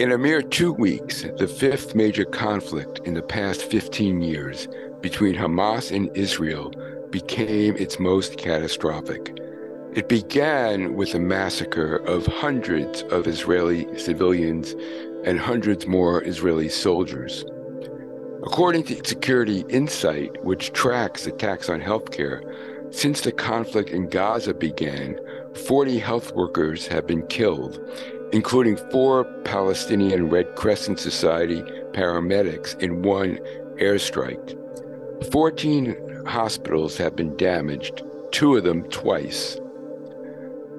In a mere two weeks, the fifth major conflict in the past 15 years between Hamas and Israel became its most catastrophic. It began with a massacre of hundreds of Israeli civilians and hundreds more Israeli soldiers. According to Insecurity Insight, which tracks attacks on healthcare, since the conflict in Gaza began, 40 health workers have been killed, including four Palestinian Red Crescent Society paramedics in one airstrike. 14 hospitals have been damaged, two of them twice.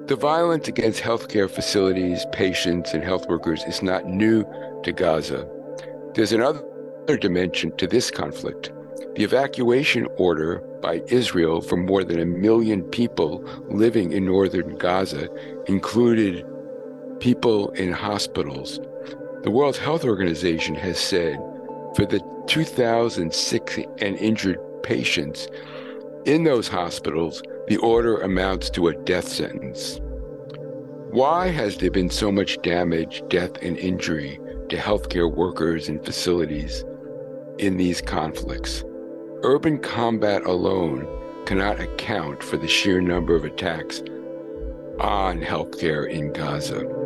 The violence against healthcare facilities, patients, and health workers is not new to Gaza. There's another dimension to this conflict. The evacuation order by Israel for more than a million people living in northern Gaza included people in hospitals. The World Health Organization has said for the 2006 and injured patients in those hospitals, the order amounts to a death sentence. Why has there been so much damage, death, and injury to healthcare workers and facilities in these conflicts? Urban combat alone cannot account for the sheer number of attacks on healthcare in Gaza.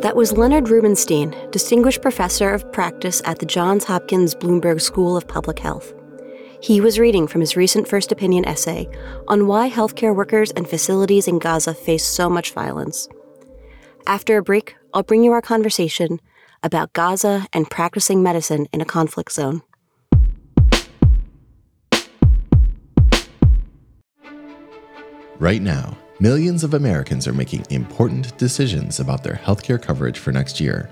That was Leonard Rubenstein, Distinguished Professor of Practice at the Johns Hopkins Bloomberg School of Public Health. He was reading from his recent First Opinion essay on why healthcare workers and facilities in Gaza face so much violence. After a break, I'll bring you our conversation about Gaza and practicing medicine in a conflict zone. Right now, Millions of Americans are making important decisions about their healthcare coverage for next year.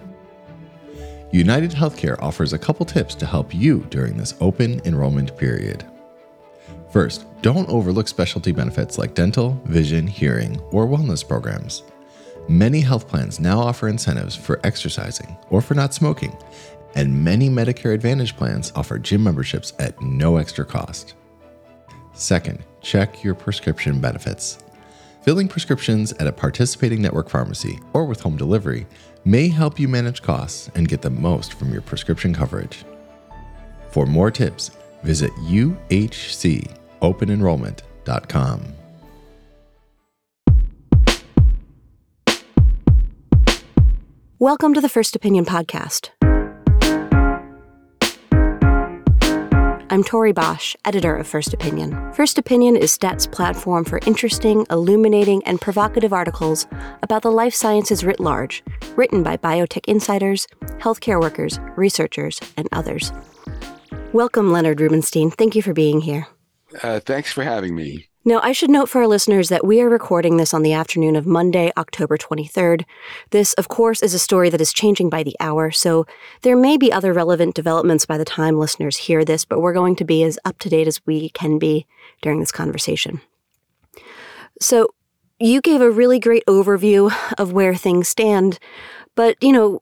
United Healthcare offers a couple tips to help you during this open enrollment period. First, don't overlook specialty benefits like dental, vision, hearing, or wellness programs. Many health plans now offer incentives for exercising or for not smoking, and many Medicare Advantage plans offer gym memberships at no extra cost. Second, check your prescription benefits. Filling prescriptions at a participating network pharmacy or with home delivery may help you manage costs and get the most from your prescription coverage. For more tips, visit uhcopenenrollment.com. Welcome to the First Opinion Podcast. I'm Tori Bosch, editor of First Opinion. First Opinion is Stat's platform for interesting, illuminating, and provocative articles about the life sciences writ large, written by biotech insiders, healthcare workers, researchers, and others. Welcome, Leonard Rubenstein. Thank you for being here. Uh, thanks for having me. Now, I should note for our listeners that we are recording this on the afternoon of Monday, October 23rd. This, of course, is a story that is changing by the hour, so there may be other relevant developments by the time listeners hear this, but we're going to be as up to date as we can be during this conversation. So, you gave a really great overview of where things stand, but, you know,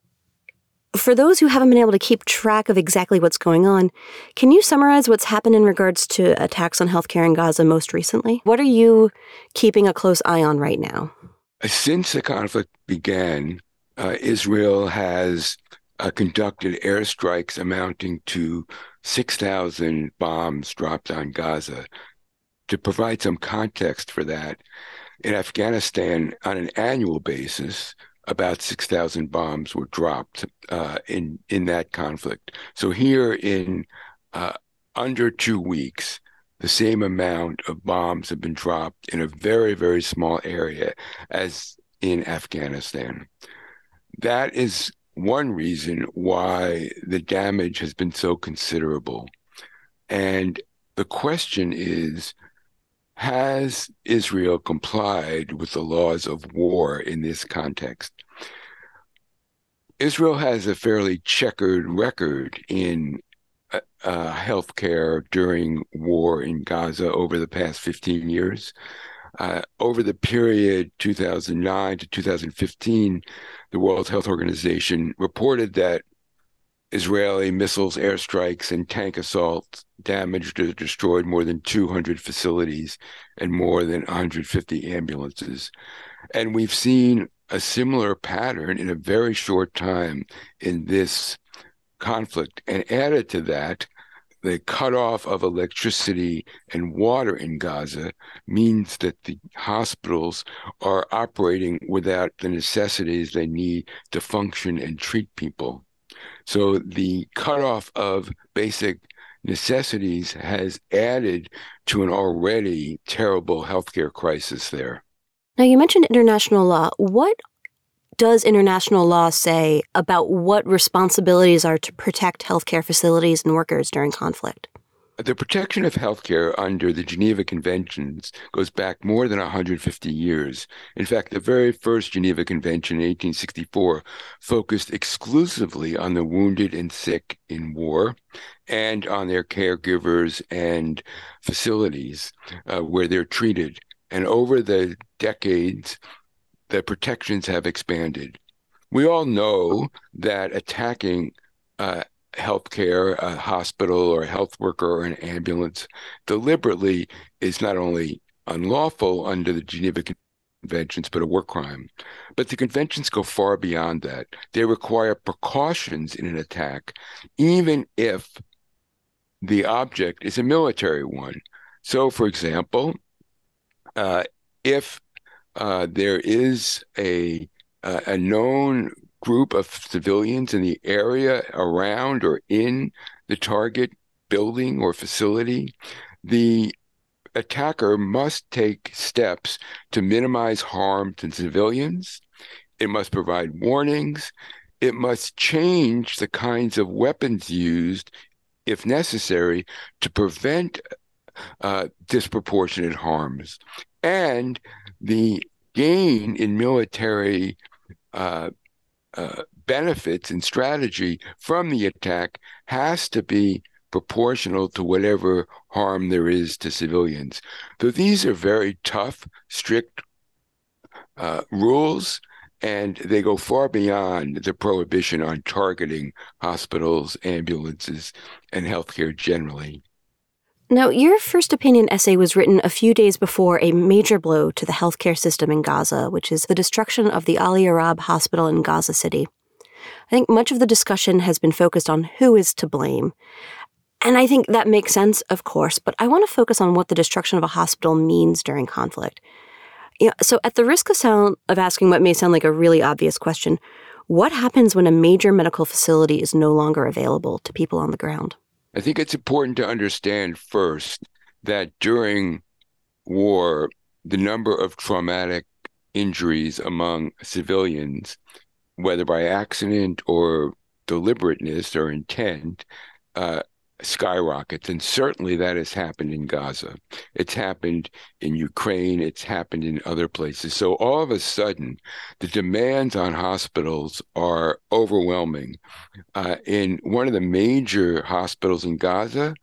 for those who haven't been able to keep track of exactly what's going on, can you summarize what's happened in regards to attacks on healthcare in Gaza most recently? What are you keeping a close eye on right now? Since the conflict began, uh, Israel has uh, conducted airstrikes amounting to 6,000 bombs dropped on Gaza. To provide some context for that, in Afghanistan, on an annual basis, about 6,000 bombs were dropped uh, in in that conflict. So here in uh, under two weeks, the same amount of bombs have been dropped in a very very small area as in Afghanistan. That is one reason why the damage has been so considerable. And the question is has Israel complied with the laws of war in this context? Israel has a fairly checkered record in uh, uh, healthcare during war in Gaza over the past 15 years. Uh, over the period 2009 to 2015, the World Health Organization reported that Israeli missiles, airstrikes, and tank assaults damaged or destroyed more than 200 facilities and more than 150 ambulances. And we've seen a similar pattern in a very short time in this conflict. And added to that, the cutoff of electricity and water in Gaza means that the hospitals are operating without the necessities they need to function and treat people. So the cutoff of basic necessities has added to an already terrible healthcare crisis there. Now, you mentioned international law. What does international law say about what responsibilities are to protect healthcare facilities and workers during conflict? The protection of healthcare under the Geneva Conventions goes back more than 150 years. In fact, the very first Geneva Convention in 1864 focused exclusively on the wounded and sick in war and on their caregivers and facilities uh, where they're treated. And over the decades, the protections have expanded. We all know that attacking uh, healthcare, a hospital or a health worker or an ambulance deliberately is not only unlawful under the Geneva Conventions, but a war crime. But the conventions go far beyond that. They require precautions in an attack, even if the object is a military one. So, for example, uh, if uh, there is a a known group of civilians in the area around or in the target building or facility, the attacker must take steps to minimize harm to civilians. It must provide warnings. It must change the kinds of weapons used, if necessary, to prevent uh, disproportionate harms. And the gain in military uh, uh, benefits and strategy from the attack has to be proportional to whatever harm there is to civilians. So these are very tough, strict uh, rules, and they go far beyond the prohibition on targeting hospitals, ambulances, and healthcare generally. Now, your first opinion essay was written a few days before a major blow to the healthcare system in Gaza, which is the destruction of the Ahli Arab Hospital in Gaza City. I think much of the discussion has been focused on who is to blame. And I think that makes sense, of course, but I want to focus on what the destruction of a hospital means during conflict. You know, so, at the risk of, sound, of asking what may sound like a really obvious question, what happens when a major medical facility is no longer available to people on the ground? I think it's important to understand first that during war, the number of traumatic injuries among civilians, whether by accident or deliberateness or intent, uh, skyrockets. And certainly that has happened in Gaza. It's happened in Ukraine. It's happened in other places. So all of a sudden, the demands on hospitals are overwhelming. Uh, in one of the major hospitals in Gaza,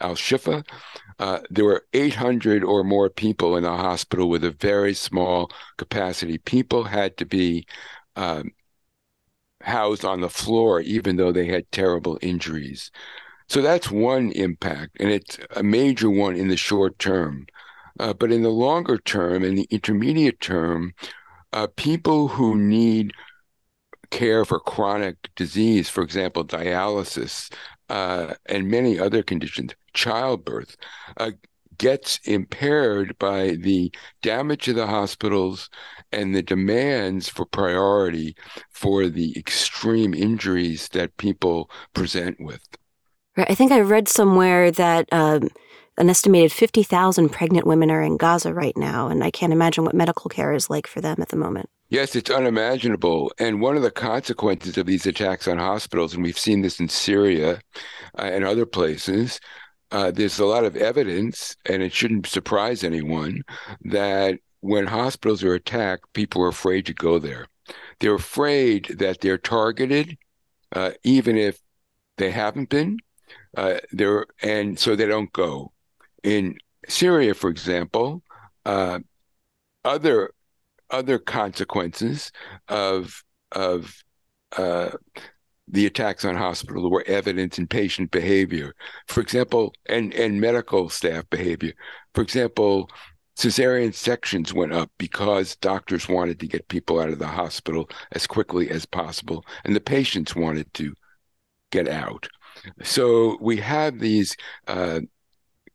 Al Shifa, uh, there were 800 or more people in the hospital with a very small capacity. People had to be um, housed on the floor, even though they had terrible injuries. So that's one impact, and it's a major one in the short term. Uh, but in the longer term, in the intermediate term, uh, people who need care for chronic disease, for example, dialysis, uh, and many other conditions, childbirth, uh, gets impaired by the damage to the hospitals and the demands for priority for the extreme injuries that people present with. I think I read somewhere that um, an estimated 50,000 pregnant women are in Gaza right now, and I can't imagine what medical care is like for them at the moment. Yes, it's unimaginable. And one of the consequences of these attacks on hospitals, and we've seen this in Syria uh, and other places, uh, there's a lot of evidence, and it shouldn't surprise anyone, that when hospitals are attacked, people are afraid to go there. They're afraid that they're targeted, uh, even if they haven't been, uh, there and so they don't go. In Syria, for example, uh, other other consequences of of uh, the attacks on hospitals were evident in patient behavior, for example, and, and medical staff behavior. For example, cesarean sections went up because doctors wanted to get people out of the hospital as quickly as possible, and the patients wanted to get out. So we have these uh,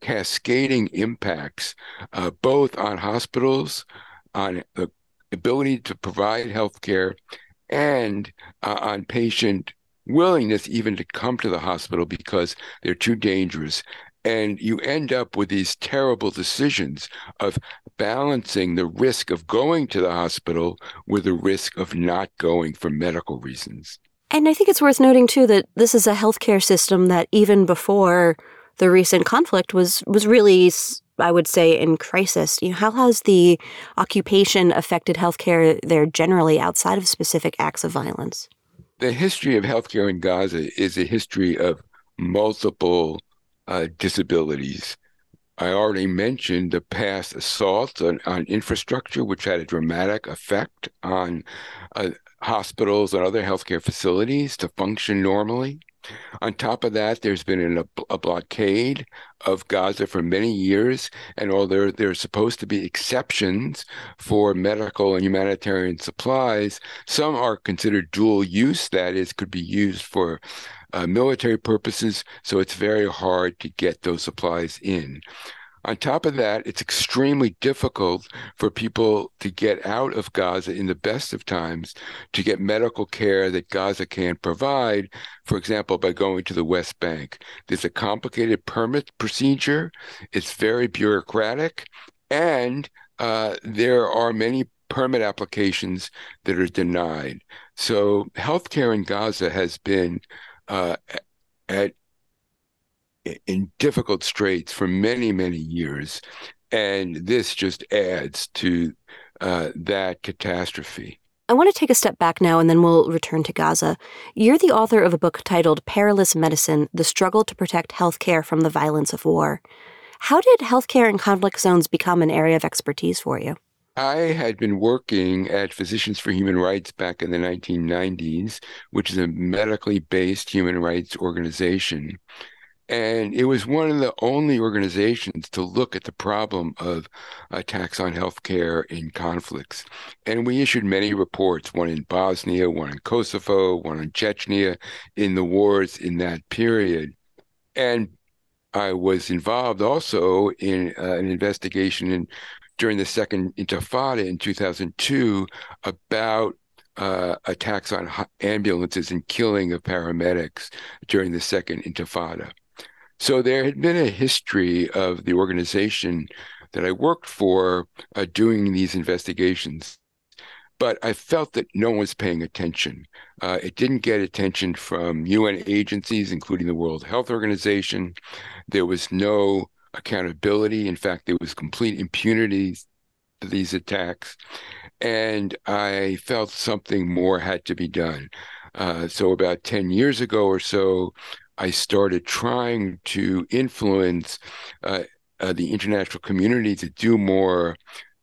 cascading impacts, uh, both on hospitals, on the ability to provide health care, and uh, on patient willingness even to come to the hospital because they're too dangerous. And you end up with these terrible decisions of balancing the risk of going to the hospital with the risk of not going for medical reasons. And I think it's worth noting too that this is a healthcare system that even before the recent conflict was was really I would say in crisis. You know, how has the occupation affected healthcare there generally outside of specific acts of violence? The history of healthcare in Gaza is a history of multiple uh, disabilities. I already mentioned the past assaults on, on, infrastructure, which had a dramatic effect on uh, hospitals and other healthcare facilities to function normally. On top of that, there's been an, a, blockade of Gaza for many years, and although there are supposed to be exceptions for medical and humanitarian supplies, some are considered dual use, that is, could be used for uh, military purposes, so it's very hard to get those supplies in. On top of that, it's extremely difficult for people to get out of Gaza in the best of times to get medical care that Gaza can't provide, for example, by going to the West Bank. There's a complicated permit procedure, it's very bureaucratic, and uh, there are many permit applications that are denied. So, healthcare in Gaza has been uh, at in difficult straits for many, many years. And this just adds to uh, that catastrophe. I want to take a step back now and then we'll return to Gaza. You're the author of a book titled Perilous Medicine The Struggle to Protect Healthcare from the Violence of War. How did healthcare in conflict zones become an area of expertise for you? I had been working at Physicians for Human Rights back in the 1990s, which is a medically based human rights organization. And it was one of the only organizations to look at the problem of attacks on healthcare in conflicts. And we issued many reports, one in Bosnia, one in Kosovo, one in Chechnya, in the wars in that period. And I was involved also in uh, an investigation in, during the second intifada in 2002 about uh, attacks on ambulances and killing of paramedics during the second intifada. So there had been a history of the organization that I worked for uh, doing these investigations. But I felt that no one was paying attention. Uh, it didn't get attention from UN agencies, including the World Health Organization. There was no accountability. In fact, there was complete impunity to these attacks. And I felt something more had to be done. Uh, so, about 10 years ago or so, I started trying to influence uh, uh, the international community to do more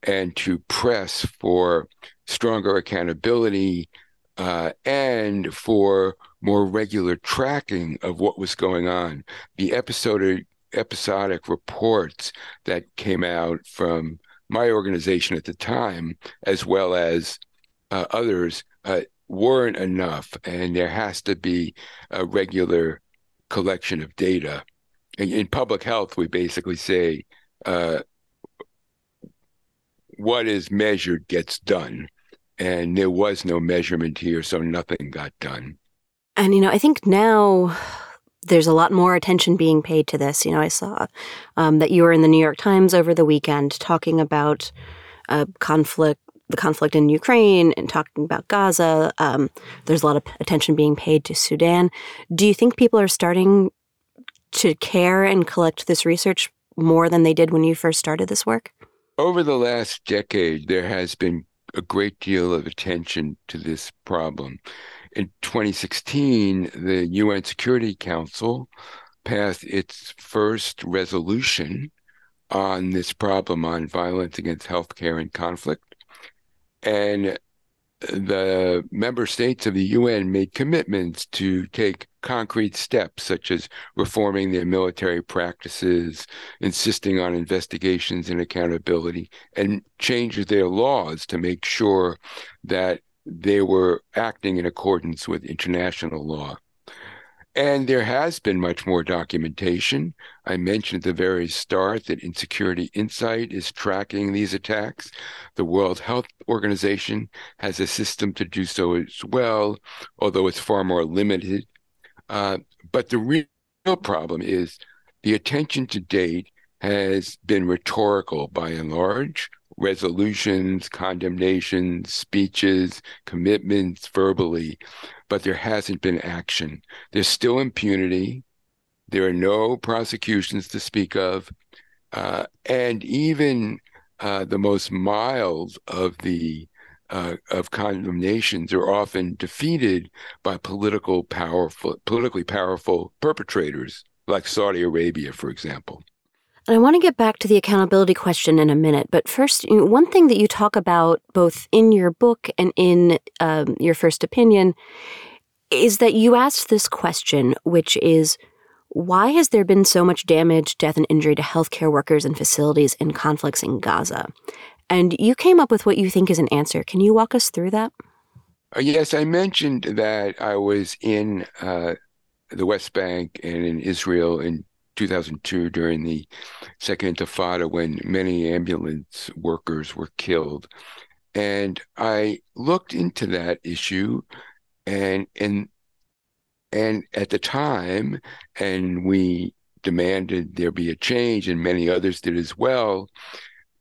and to press for stronger accountability uh, and for more regular tracking of what was going on. The episodic episodic reports that came out from my organization at the time, as well as uh, others, uh, weren't enough, and there has to be a regular collection of data. In, in public health, we basically say uh, what is measured gets done. And there was no measurement here, so nothing got done. And, you know, I think now there's a lot more attention being paid to this. You know, I saw um, that you were in the New York Times over the weekend talking about conflict the conflict in Ukraine and talking about Gaza. Um, there's a lot of attention being paid to Sudan. Do you think people are starting to care and collect this research more than they did when you first started this work? Over the last decade, there has been a great deal of attention to this problem. In 2016, the UN Security Council passed its first resolution on this problem on violence against healthcare and conflict. And the member states of the UN made commitments to take concrete steps, such as reforming their military practices, insisting on investigations and accountability, and change their laws to make sure that they were acting in accordance with international law. And there has been much more documentation. I mentioned at the very start that Insecurity Insight is tracking these attacks. The World Health Organization has a system to do so as well, although it's far more limited. Uh, but the real problem is the attention to date has been rhetorical by and large resolutions, condemnations, speeches, commitments verbally but there hasn't been action. There's still impunity. There are no prosecutions to speak of. Uh, and even uh, the most mild of the uh, of condemnations are often defeated by political powerful, politically powerful perpetrators, like Saudi Arabia, for example. And I want to get back to the accountability question in a minute. But first, one thing that you talk about both in your book and in um, your first opinion is that you asked this question, which is why has there been so much damage, death, and injury to healthcare workers and facilities in conflicts in Gaza? And you came up with what you think is an answer. Can you walk us through that? Uh, yes, I mentioned that I was in uh, the West Bank and in Israel in 2002 during the Second Intifada when many ambulance workers were killed. And I looked into that issue and and and at the time, and we demanded there be a change, and many others did as well.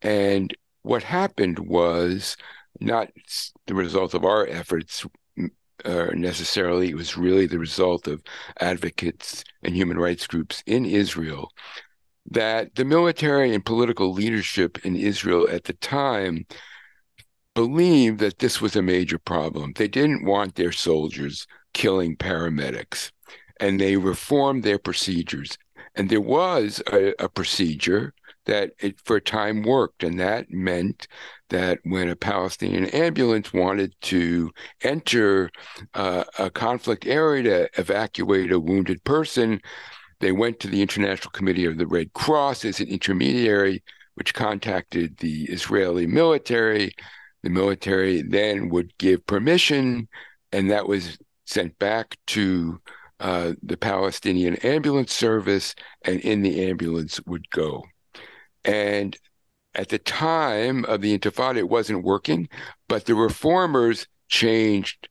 And what happened was not the result of our efforts uh, necessarily. It was really the result of advocates and human rights groups in Israel that the military and political leadership in Israel at the time believed that this was a major problem. They didn't want their soldiers killing paramedics, and they reformed their procedures. And there was a, a procedure that it for a time worked, and that meant that when a Palestinian ambulance wanted to enter uh, a conflict area to evacuate a wounded person, they went to the International Committee of the Red Cross as an intermediary, which contacted the Israeli military. The military then would give permission, and that was sent back to uh, the Palestinian ambulance service, and in the ambulance would go. And at the time of the Intifada, it wasn't working, but the reformers changed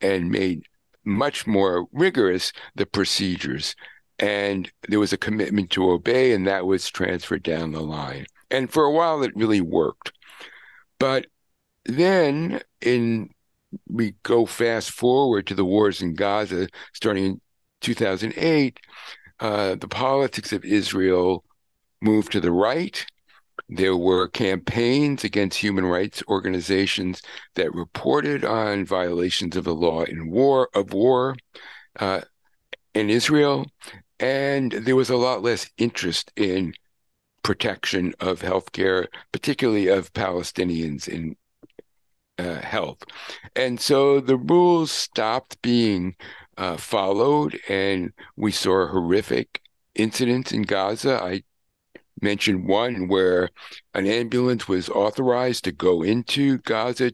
and made much more rigorous the procedures. And there was a commitment to obey, and that was transferred down the line. And for a while, it really worked. But then in we go fast forward to the wars in Gaza starting in 2008, uh, the politics of Israel moved to the right. There were campaigns against human rights organizations that reported on violations of the law in war of war uh, in Israel, and there was a lot less interest in protection of healthcare, particularly of Palestinians in uh, health. And so the rules stopped being uh, followed, and we saw horrific incidents in Gaza. I mentioned one where an ambulance was authorized to go into Gaza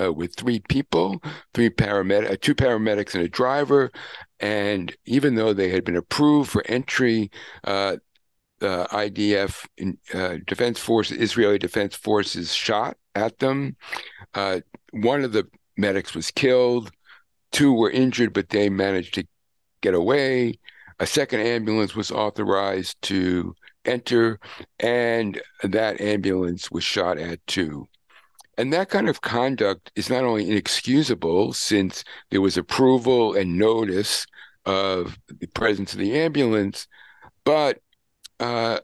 uh, with three people, three paramedic, uh, two paramedics and a driver. And even though they had been approved for entry, uh, IDF, uh, Defense Forces, Israeli Defense Forces shot at them. Uh, one of the medics was killed. Two were injured, but they managed to get away. A second ambulance was authorized to enter, and that ambulance was shot at too. And that kind of conduct is not only inexcusable, since there was approval and notice of the presence of the ambulance, but uh,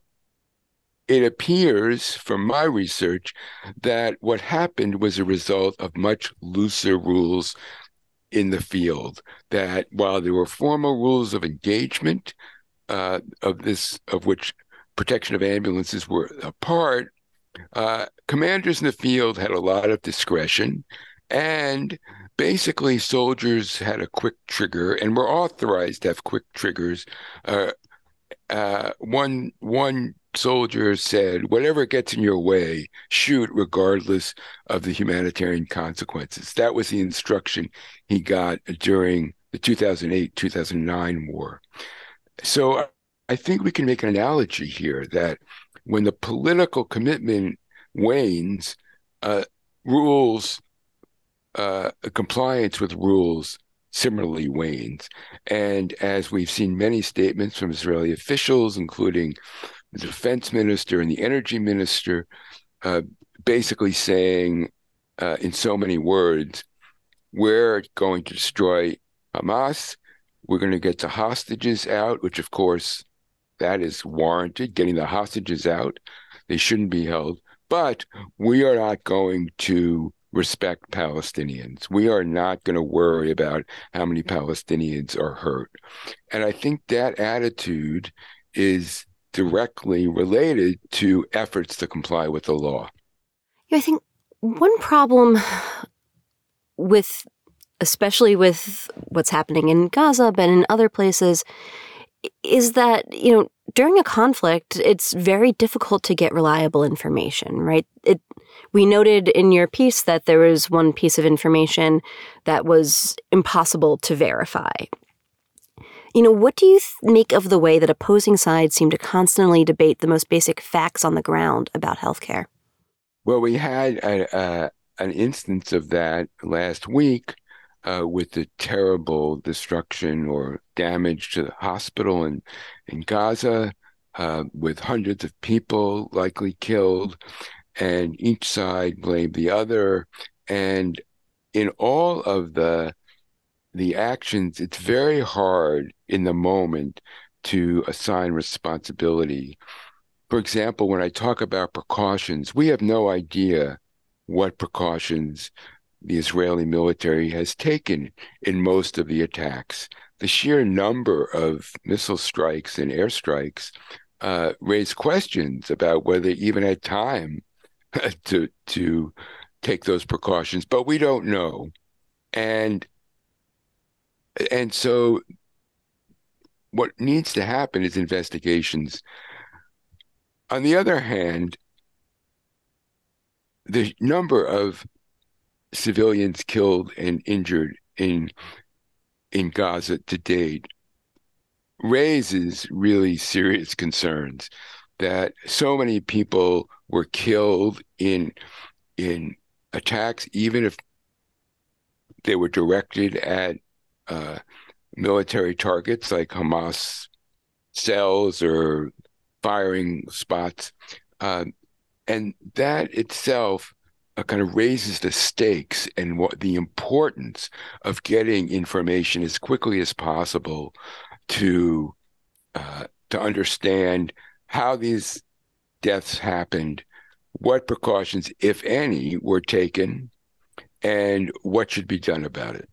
it appears from my research that what happened was a result of much looser rules in the field. That while there were formal rules of engagement, uh, of this, of which protection of ambulances were a part, uh, commanders in the field had a lot of discretion, And basically, soldiers had a quick trigger and were authorized to have quick triggers. Uh, uh, one one soldier said, "Whatever gets in your way, shoot, regardless of the humanitarian consequences." That was the instruction he got during the 2008-2009 war. So I think we can make an analogy here that when the political commitment wanes, uh, rules, uh, compliance with rules similarly wanes. And as we've seen many statements from Israeli officials, including the defense minister and the energy minister, uh, basically saying uh, in so many words, we're going to destroy Hamas. We're going to get the hostages out, which, of course, that is warranted, getting the hostages out. They shouldn't be held. But we are not going to respect Palestinians. We are not going to worry about how many Palestinians are hurt. And I think that attitude is directly related to efforts to comply with the law. Yeah, I think one problem with, especially with what's happening in Gaza, but in other places, is that, you know, during a conflict, it's very difficult to get reliable information, right? It, we noted in your piece that there was one piece of information that was impossible to verify. You know, what do you th- make of the way that opposing sides seem to constantly debate the most basic facts on the ground about healthcare? Well, we had a, a, an instance of that last week uh, with the terrible destruction or damage to the hospital in, in Gaza, uh, with hundreds of people likely killed, and each side blamed the other. And in all of the the actions, it's very hard in the moment to assign responsibility. For example, when I talk about precautions, we have no idea what precautions the Israeli military has taken in most of the attacks. The sheer number of missile strikes and airstrikes uh, raise questions about whether they even had time to to take those precautions, but we don't know, and and so what needs to happen is investigations. On the other hand, the number of civilians killed and injured in in Gaza to date raises really serious concerns that so many people were killed in in attacks, even if they were directed at uh, military targets like Hamas cells or firing spots, uh, and that itself uh, kind of raises the stakes and what the importance of getting information as quickly as possible to uh, to understand how these deaths happened, what precautions, if any, were taken, and what should be done about it.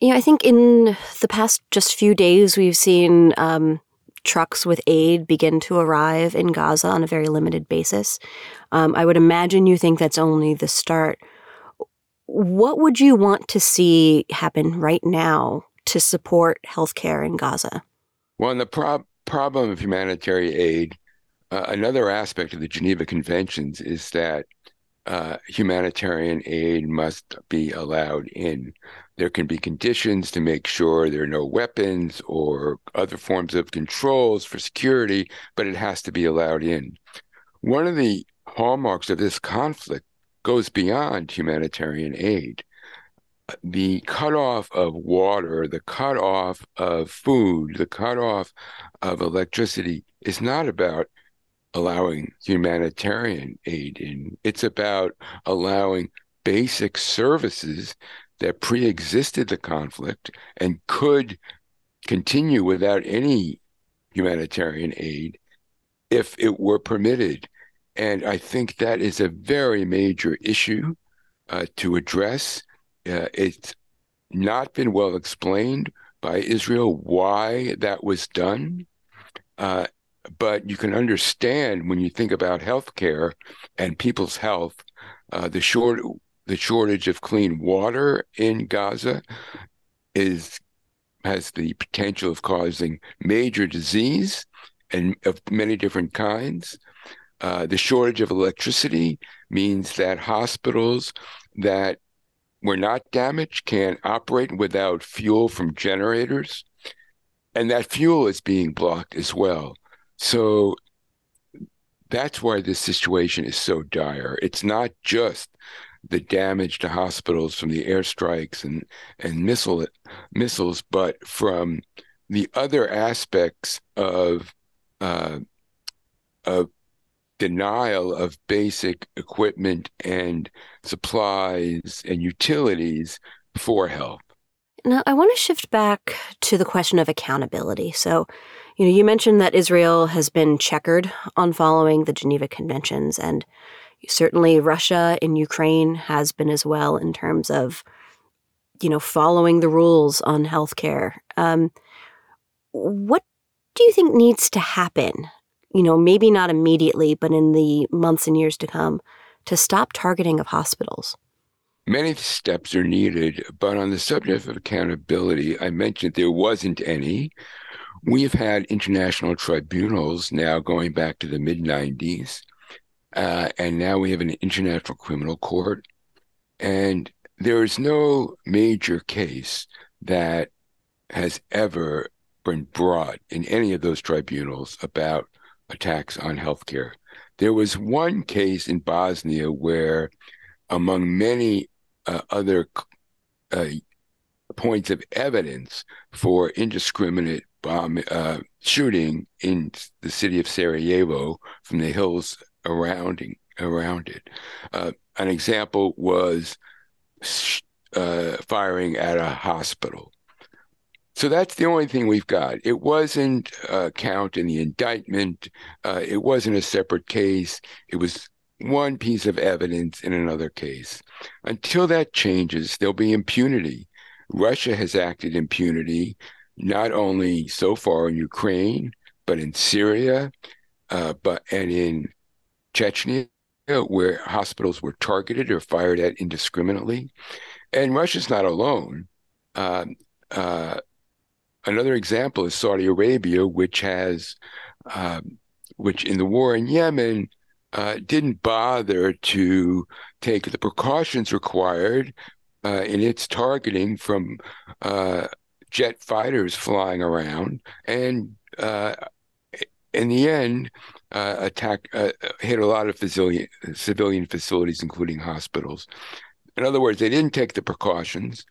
Yeah, I think in the past just few days, we've seen um, trucks with aid begin to arrive in Gaza on a very limited basis. Um, I would imagine you think that's only the start. What would you want to see happen right now to support healthcare in Gaza? Well, in the prob- problem of humanitarian aid, uh, another aspect of the Geneva Conventions is that uh, humanitarian aid must be allowed in. There can be conditions to make sure there are no weapons or other forms of controls for security, but it has to be allowed in. One of the hallmarks of this conflict goes beyond humanitarian aid. The cutoff of water, the cutoff of food, the cutoff of electricity is not about allowing humanitarian aid in. It's about allowing basic services that pre existed the conflict and could continue without any humanitarian aid if it were permitted. And I think that is a very major issue uh, to address. Uh, it's not been well explained by Israel why that was done. Uh, but you can understand when you think about healthcare and people's health, uh, the short the shortage of clean water in Gaza is has the potential of causing major disease and of many different kinds. Uh, the shortage of electricity means that hospitals that were not damaged can operate without fuel from generators, and that fuel is being blocked as well. So that's why this situation is so dire. It's not just the damage to hospitals from the airstrikes and and missile missiles, but from the other aspects of uh, of denial of basic equipment and supplies and utilities for health. Now, I want to shift back to the question of accountability. So, you know, you mentioned that Israel has been checkered on following the Geneva Conventions, and certainly Russia in Ukraine has been as well in terms of, you know, following the rules on healthcare. Um, what do you think needs to happen you know, maybe not immediately, but in the months and years to come, to stop targeting of hospitals? Many steps are needed, but on the subject of accountability, I mentioned there wasn't any. We've had international tribunals now going back to the mid 90s, uh, and now we have an international criminal court. And there is no major case that has ever been brought in any of those tribunals about attacks on healthcare. There was one case in Bosnia where, among many uh, other uh, points of evidence for indiscriminate bomb uh, shooting in the city of Sarajevo from the hills around around it. Uh, an example was uh, firing at a hospital. So that's the only thing we've got. It wasn't a count in the indictment. Uh, it wasn't a separate case. It was one piece of evidence in another case. Until that changes, there'll be impunity. Russia has acted impunity, not only so far in Ukraine, but in Syria, uh, but and in Chechnya, where hospitals were targeted or fired at indiscriminately. And Russia's not alone. Uh, uh, Another example is Saudi Arabia, which has, um, which in the war in Yemen uh, didn't bother to take the precautions required uh, in its targeting from uh, jet fighters flying around, and uh, in the end, uh, attack uh, hit a lot of civilian civilian facilities, including hospitals. In other words, they didn't take the precautions.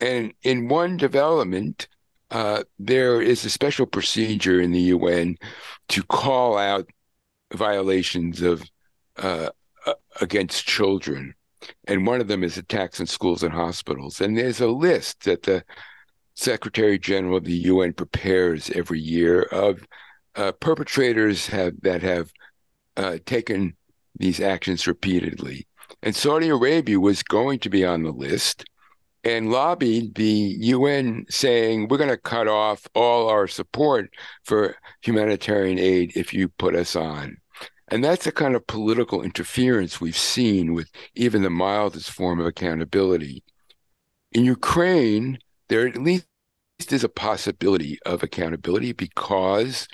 And in one development, uh, there is a special procedure in the UN to call out violations of uh, against children, and one of them is attacks in schools and hospitals. And there's a list that the Secretary General of the UN prepares every year of uh, perpetrators have that have uh, taken these actions repeatedly. And Saudi Arabia was going to be on the list and lobbied the UN saying, we're going to cut off all our support for humanitarian aid if you put us on. And that's the kind of political interference we've seen with even the mildest form of accountability. In Ukraine, there at least is a possibility of accountability because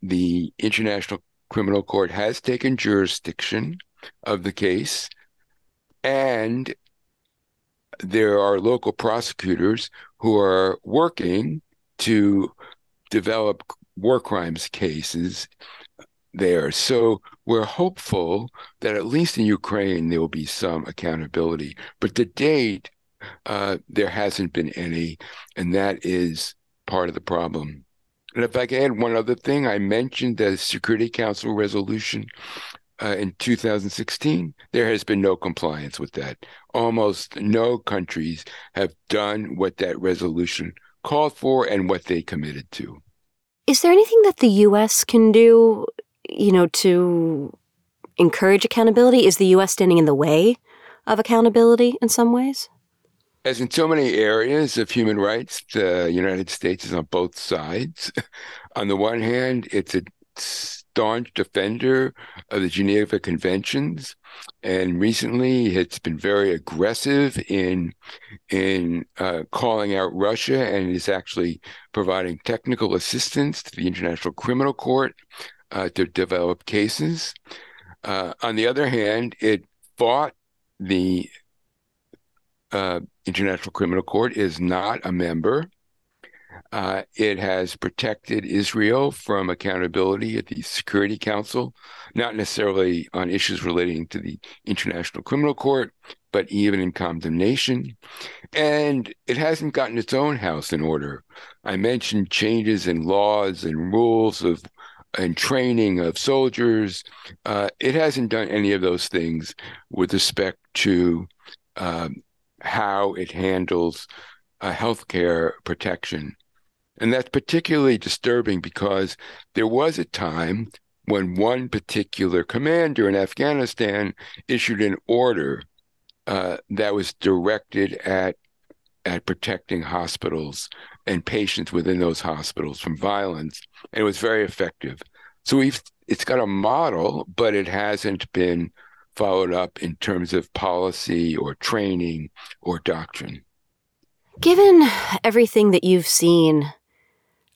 the International Criminal Court has taken jurisdiction of the case. And there are local prosecutors who are working to develop war crimes cases there. So we're hopeful that at least in Ukraine there will be some accountability. But to date, uh, there hasn't been any, and that is part of the problem. And if I can add one other thing, I mentioned the Security Council resolution uh, in 2016, there has been no compliance with that. Almost no countries have done what that resolution called for and what they committed to. Is there anything that the U.S. can do, you know, to encourage accountability? Is the U.S. standing in the way of accountability in some ways? As in so many areas of human rights, the United States is on both sides. on the one hand, it's a staunch defender of the Geneva Conventions, and recently it's been very aggressive in in uh, calling out Russia, and is actually providing technical assistance to the International Criminal Court uh, to develop cases. Uh, on the other hand, it fought the uh, International Criminal Court is not a member. Uh, it has protected Israel from accountability at the Security Council, not necessarily on issues relating to the International Criminal Court, but even in condemnation. And it hasn't gotten its own house in order. I mentioned changes in laws and rules of and training of soldiers. Uh, it hasn't done any of those things with respect to um, how it handles uh, healthcare protection. And that's particularly disturbing because there was a time when one particular commander in Afghanistan issued an order uh, that was directed at at protecting hospitals and patients within those hospitals from violence, and it was very effective. So we've it's got a model, but it hasn't been followed up in terms of policy or training or doctrine. Given everything that you've seen,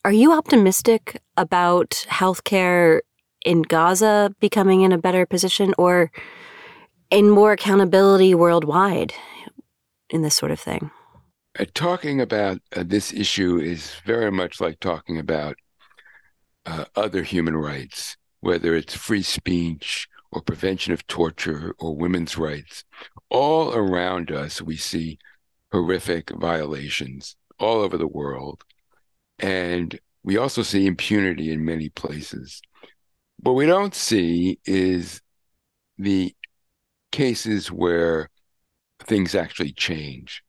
are you optimistic about healthcare in Gaza becoming in a better position or in more accountability worldwide in this sort of thing? Uh, talking about uh, this issue is very much like talking about uh, other human rights, whether it's free speech or prevention of torture or women's rights. All around us, we see horrific violations all over the world. And we also see impunity in many places. What we don't see is the cases where things actually change.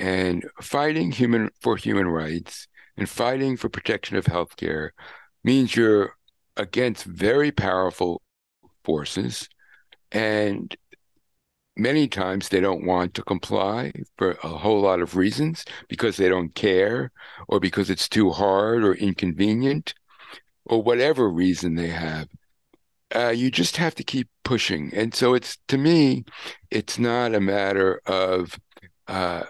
And fighting human for human rights and fighting for protection of healthcare means you're against very powerful forces. And many times they don't want to comply for a whole lot of reasons because they don't care or because it's too hard or inconvenient or whatever reason they have. Uh, you just have to keep pushing. And so it's to me, it's not a matter of uh,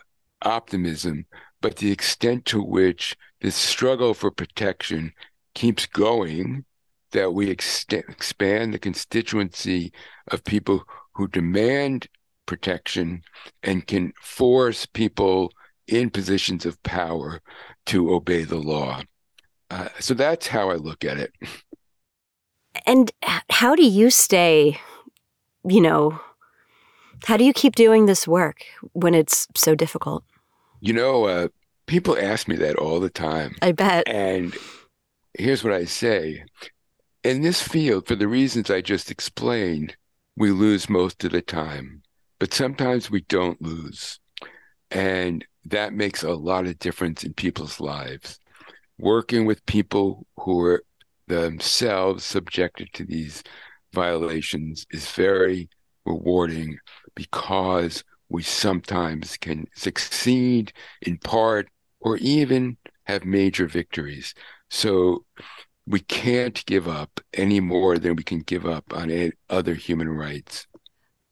optimism, but the extent to which this struggle for protection keeps going that we ex- expand the constituency of people who demand protection and can force people in positions of power to obey the law. Uh, so that's how I look at it. And how do you stay, you know, how do you keep doing this work when it's so difficult? You know, uh, people ask me that all the time. I bet. And here's what I say in this field, for the reasons I just explained, we lose most of the time, but sometimes we don't lose. And that makes a lot of difference in people's lives. Working with people who are themselves subjected to these violations is very rewarding because we sometimes can succeed in part or even have major victories. So we can't give up any more than we can give up on other human rights.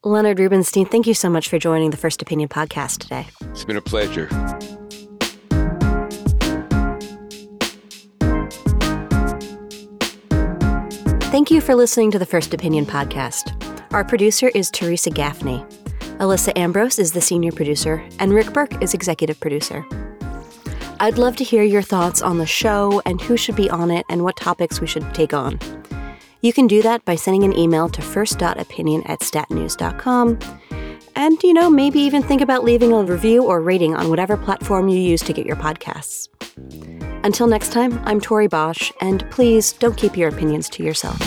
Leonard Rubenstein, thank you so much for joining the First Opinion podcast today. It's been a pleasure. Thank you for listening to the First Opinion podcast. Our producer is Teresa Gaffney. Alyssa Ambrose is the senior producer, and Rick Berke is executive producer. I'd love to hear your thoughts on the show and who should be on it and what topics we should take on. You can do that by sending an email to first.opinion at statnews.com. And, you know, maybe even think about leaving a review or rating on whatever platform you use to get your podcasts. Until next time, I'm Tori Bosch, and please don't keep your opinions to yourself.